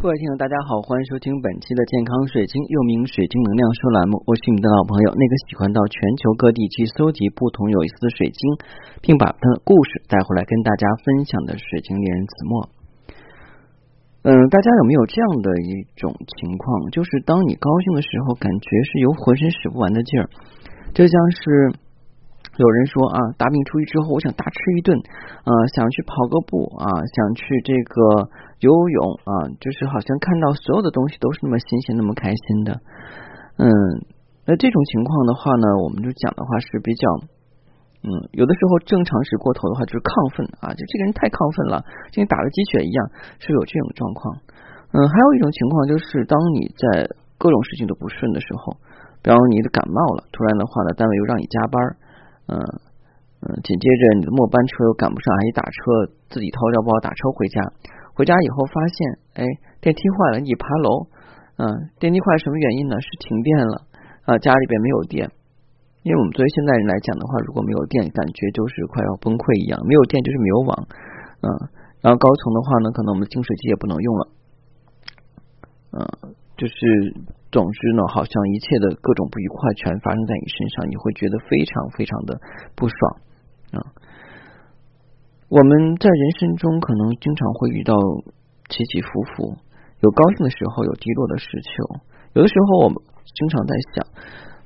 各位听众，大家好，欢迎收听本期的健康水晶，又名水晶能量说栏目。我是你的老朋友，那个喜欢到全球各地去搜集不同有意思的水晶，并把它的故事带回来跟大家分享的水晶猎人子墨。嗯，大家有没有这样的一种情况？就是当你高兴的时候，感觉是有浑身使不完的劲儿，就像是。有人说啊，大病初愈之后，我想大吃一顿，呃，想去跑个步啊，想去这个游泳啊，就是好像看到所有的东西都是那么新鲜，那么开心的。嗯，那这种情况的话呢，我们就讲的话是比较，嗯，有的时候正常时过头的话就是亢奋啊，就这个人太亢奋了，就跟打了鸡血一样，是有这种状况。嗯，还有一种情况就是，当你在各种事情都不顺的时候，比方你的感冒了，突然的话呢，单位又让你加班。嗯嗯，紧接着你的末班车又赶不上，还得打车，自己掏腰包打车回家。回家以后发现，哎，电梯坏了，你爬楼。嗯，电梯坏什么原因呢？是停电了啊，家里边没有电。因为我们作为现代人来讲的话，如果没有电，感觉就是快要崩溃一样。没有电就是没有网。嗯，然后高层的话呢，可能我们净水机也不能用了。嗯。就是，总之呢，好像一切的各种不愉快全发生在你身上，你会觉得非常非常的不爽啊。我们在人生中可能经常会遇到起起伏伏，有高兴的时候，有低落的时候。有的时候我们经常在想，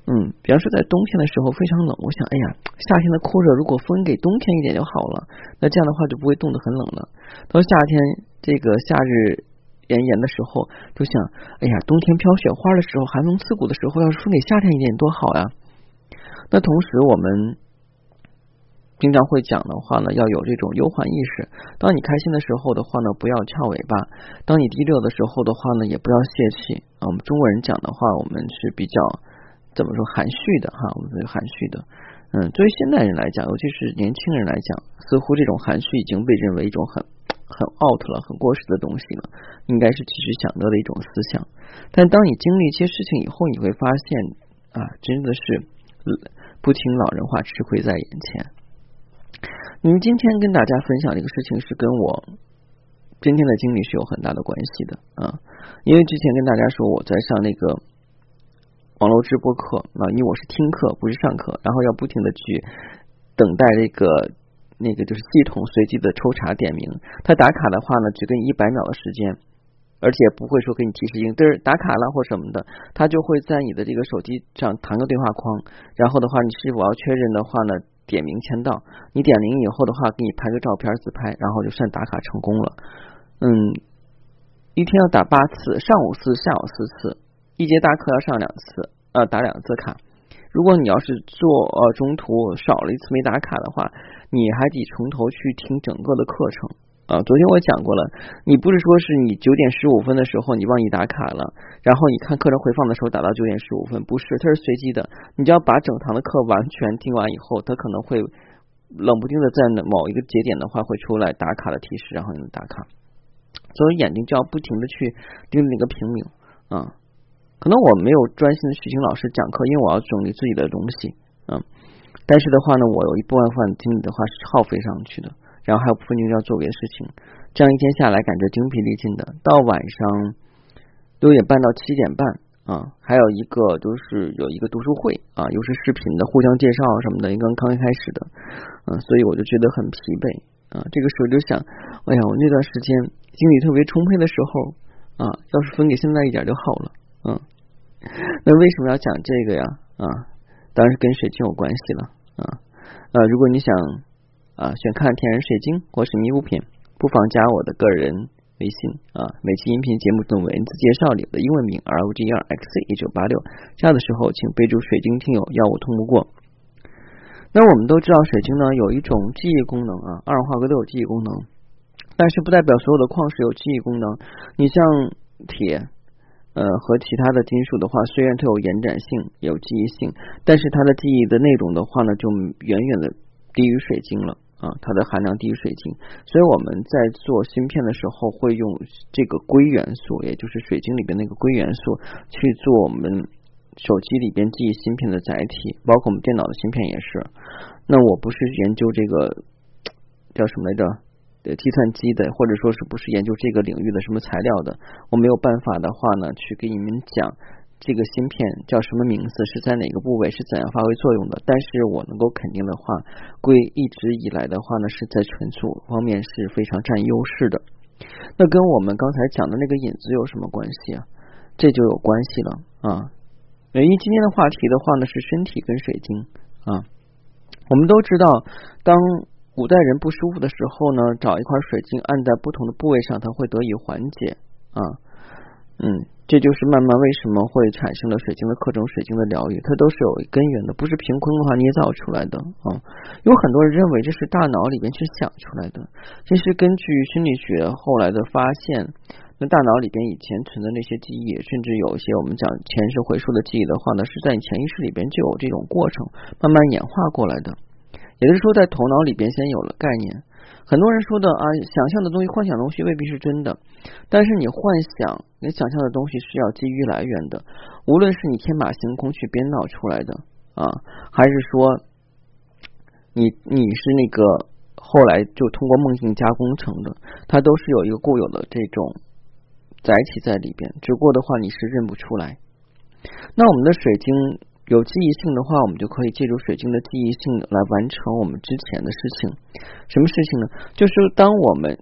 嗯，比方说在冬天的时候非常冷，我想，哎呀，夏天的酷热如果分给冬天一点就好了，那这样的话就不会冻得很冷了。到夏天这个夏日。炎炎的时候，就想，哎呀，冬天飘雪花的时候，寒风刺骨的时候，要是分给夏天一点多好呀。那同时，我们经常会讲的话呢，要有这种忧患意识。当你开心的时候的话呢，不要翘尾巴；当你低落的时候的话呢，也不要泄气。啊，我们中国人讲的话，我们是比较怎么说含蓄的哈，我们是含蓄的。嗯，作为现代人来讲，尤其是年轻人来讲，似乎这种含蓄已经被认为一种很。很 out 了，很过时的东西了，应该是其实享乐的一种思想。但当你经历一些事情以后，你会发现啊，真的是不听老人话，吃亏在眼前。你们今天跟大家分享这个事情，是跟我今天的经历是有很大的关系的啊。因为之前跟大家说我在上那个网络直播课啊，因为我是听课不是上课，然后要不停的去等待这个。那个就是系统随机的抽查点名，他打卡的话呢，只给你一百秒的时间，而且不会说给你提示音，就是打卡了或什么的，他就会在你的这个手机上弹个对话框，然后的话你是否要确认的话呢，点名签到，你点名以后的话，给你拍个照片自拍，然后就算打卡成功了。嗯，一天要打八次，上午四，下午四次，一节大课要上两次，呃，打两次卡。如果你要是做呃中途少了一次没打卡的话，你还得从头去听整个的课程啊。昨天我讲过了，你不是说是你九点十五分的时候你忘记打卡了，然后你看课程回放的时候打到九点十五分，不是，它是随机的。你就要把整堂的课完全听完以后，它可能会冷不丁的在某一个节点的话会出来打卡的提示，然后你打卡。所以眼睛就要不停的去盯着那个屏幕啊。可能我没有专心的去听老师讲课，因为我要整理自己的东西，嗯，但是的话呢，我有一部分精力的话是耗费上去的，然后还有部分精力要做别的事情，这样一天下来感觉精疲力尽的。到晚上六点半到七点半啊，还有一个就是有一个读书会啊，又是视频的，互相介绍什么的，刚刚开始的，嗯，所以我就觉得很疲惫啊。这个时候就想，哎呀，我那段时间精力特别充沛的时候啊，要是分给现在一点就好了，嗯。那为什么要讲这个呀？啊，当然是跟水晶有关系了啊。呃，如果你想啊选看天然水晶或神秘物品，不妨加我的个人微信啊。每期音频节目的文字介绍里的英文名 R O G E R X 一九八六，加的时候请备注水晶听友，要我通不过。那我们都知道水晶呢有一种记忆功能啊，二氧化硅都有记忆功能，但是不代表所有的矿石有记忆功能。你像铁。呃，和其他的金属的话，虽然它有延展性、有记忆性，但是它的记忆的内容的话呢，就远远的低于水晶了啊，它的含量低于水晶。所以我们在做芯片的时候，会用这个硅元素，也就是水晶里边那个硅元素去做我们手机里边记忆芯片的载体，包括我们电脑的芯片也是。那我不是研究这个叫什么来着？计算机的，或者说是不是研究这个领域的什么材料的，我没有办法的话呢，去给你们讲这个芯片叫什么名字，是在哪个部位，是怎样发挥作用的。但是我能够肯定的话，硅一直以来的话呢，是在存储方面是非常占优势的。那跟我们刚才讲的那个引子有什么关系啊？这就有关系了啊！原因今天的话题的话呢，是身体跟水晶啊。我们都知道，当古代人不舒服的时候呢，找一块水晶按在不同的部位上，它会得以缓解啊。嗯，这就是慢慢为什么会产生了水晶的各种水晶的疗愈，它都是有根源的，不是凭空的话捏造出来的啊。有很多人认为这是大脑里边去想出来的，这是根据心理学后来的发现。那大脑里边以前存的那些记忆，甚至有一些我们讲前世回溯的记忆的话呢，是在你潜意识里边就有这种过程，慢慢演化过来的。也就是说，在头脑里边先有了概念。很多人说的啊，想象的东西、幻想东西未必是真的，但是你幻想、你想象的东西是要基于来源的。无论是你天马行空去编造出来的啊，还是说你你是那个后来就通过梦境加工成的，它都是有一个固有的这种。载体在里边，只不过的话你是认不出来。那我们的水晶有记忆性的话，我们就可以借助水晶的记忆性来完成我们之前的事情。什么事情呢？就是当我们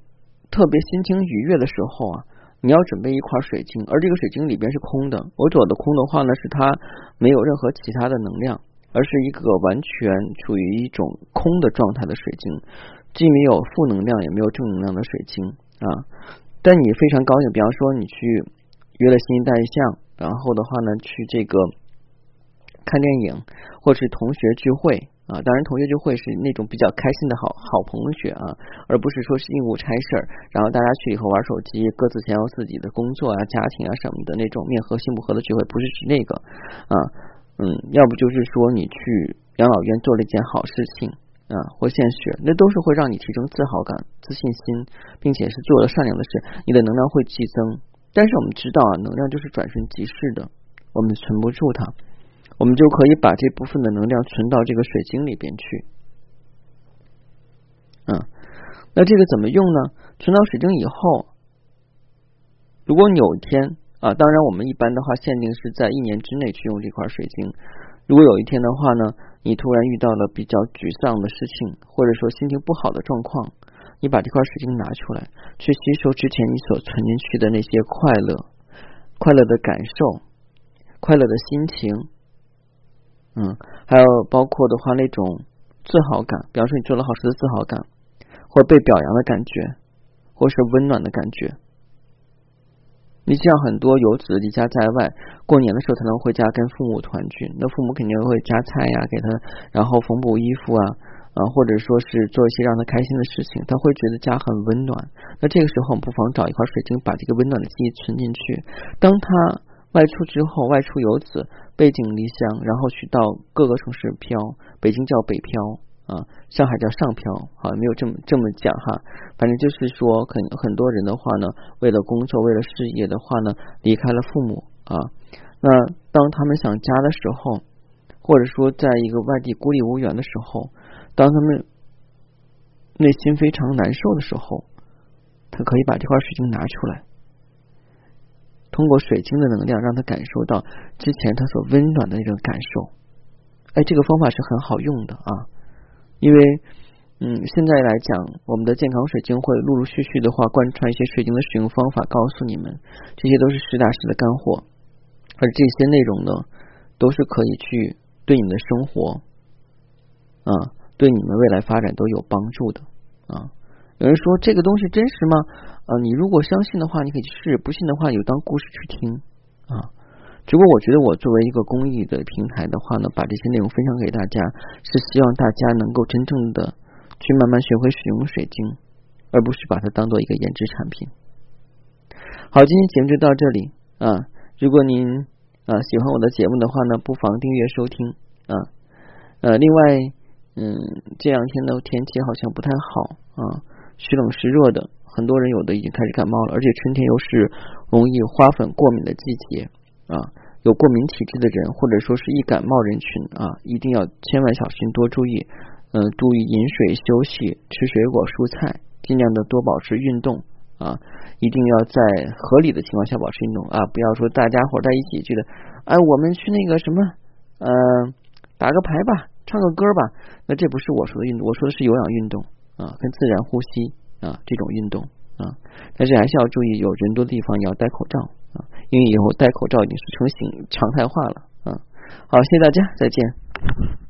特别心情愉悦的时候啊，你要准备一块水晶，而这个水晶里边是空的。我指的空的话呢，是它没有任何其他的能量，而是一个完全处于一种空的状态的水晶，既没有负能量也没有正能量的水晶啊。但你非常高兴，比方说你去约了新一代项，然后的话呢，去这个看电影，或是同学聚会啊。当然，同学聚会是那种比较开心的好好同学啊，而不是说是应务差事儿。然后大家去以后玩手机，各自闲聊自己的工作啊、家庭啊什么的那种面和心不和的聚会，不是指那个啊。嗯，要不就是说你去养老院做了一件好事情。啊，或献血，那都是会让你提升自豪感、自信心，并且是做了善良的事，你的能量会激增。但是我们知道啊，能量就是转瞬即逝的，我们存不住它，我们就可以把这部分的能量存到这个水晶里边去。嗯，那这个怎么用呢？存到水晶以后，如果有一天啊，当然我们一般的话限定是在一年之内去用这块水晶。如果有一天的话呢？你突然遇到了比较沮丧的事情，或者说心情不好的状况，你把这块水晶拿出来，去吸收之前你所存进去的那些快乐、快乐的感受、快乐的心情，嗯，还有包括的话那种自豪感，比方说你做了好事的自豪感，或被表扬的感觉，或是温暖的感觉。你像很多游子离家在外，过年的时候才能回家跟父母团聚，那父母肯定会夹菜呀给他，然后缝补衣服啊，啊或者说是做一些让他开心的事情，他会觉得家很温暖。那这个时候，我们不妨找一块水晶，把这个温暖的记忆存进去。当他外出之后，外出游子，背井离乡，然后去到各个城市漂，北京叫北漂。啊，上海叫上漂，好像没有这么这么讲哈。反正就是说，很很多人的话呢，为了工作，为了事业的话呢，离开了父母啊。那当他们想家的时候，或者说在一个外地孤立无援的时候，当他们内心非常难受的时候，他可以把这块水晶拿出来，通过水晶的能量，让他感受到之前他所温暖的那种感受。哎，这个方法是很好用的啊。因为，嗯，现在来讲，我们的健康水晶会陆陆续续的话贯穿一些水晶的使用方法，告诉你们，这些都是实打实的干货，而这些内容呢，都是可以去对你们的生活，啊，对你们未来发展都有帮助的啊。有人说这个东西真实吗？啊，你如果相信的话，你可以去试；不信的话，有当故事去听啊。如果我觉得我作为一个公益的平台的话呢，把这些内容分享给大家，是希望大家能够真正的去慢慢学会使用水晶，而不是把它当做一个颜值产品。好，今天节目就到这里啊！如果您啊喜欢我的节目的话呢，不妨订阅收听啊。呃，另外，嗯，这两天的天气好像不太好啊，虚冷湿热的，很多人有的已经开始感冒了，而且春天又是容易花粉过敏的季节。啊，有过敏体质的人，或者说是易感冒人群啊，一定要千万小心，多注意，嗯，注意饮水、休息、吃水果、蔬菜尽量的多保持运动啊，一定要在合理的情况下保持运动啊，不要说大家伙在一起觉得，哎，我们去那个什么，呃，打个牌吧，唱个歌吧，那这不是我说的运动，我说的是有氧运动啊，跟自然呼吸啊这种运动啊，但是还是要注意，有人多的地方你要戴口罩啊，因为以后戴口罩已经是成型常态化了啊。好，谢谢大家，再见。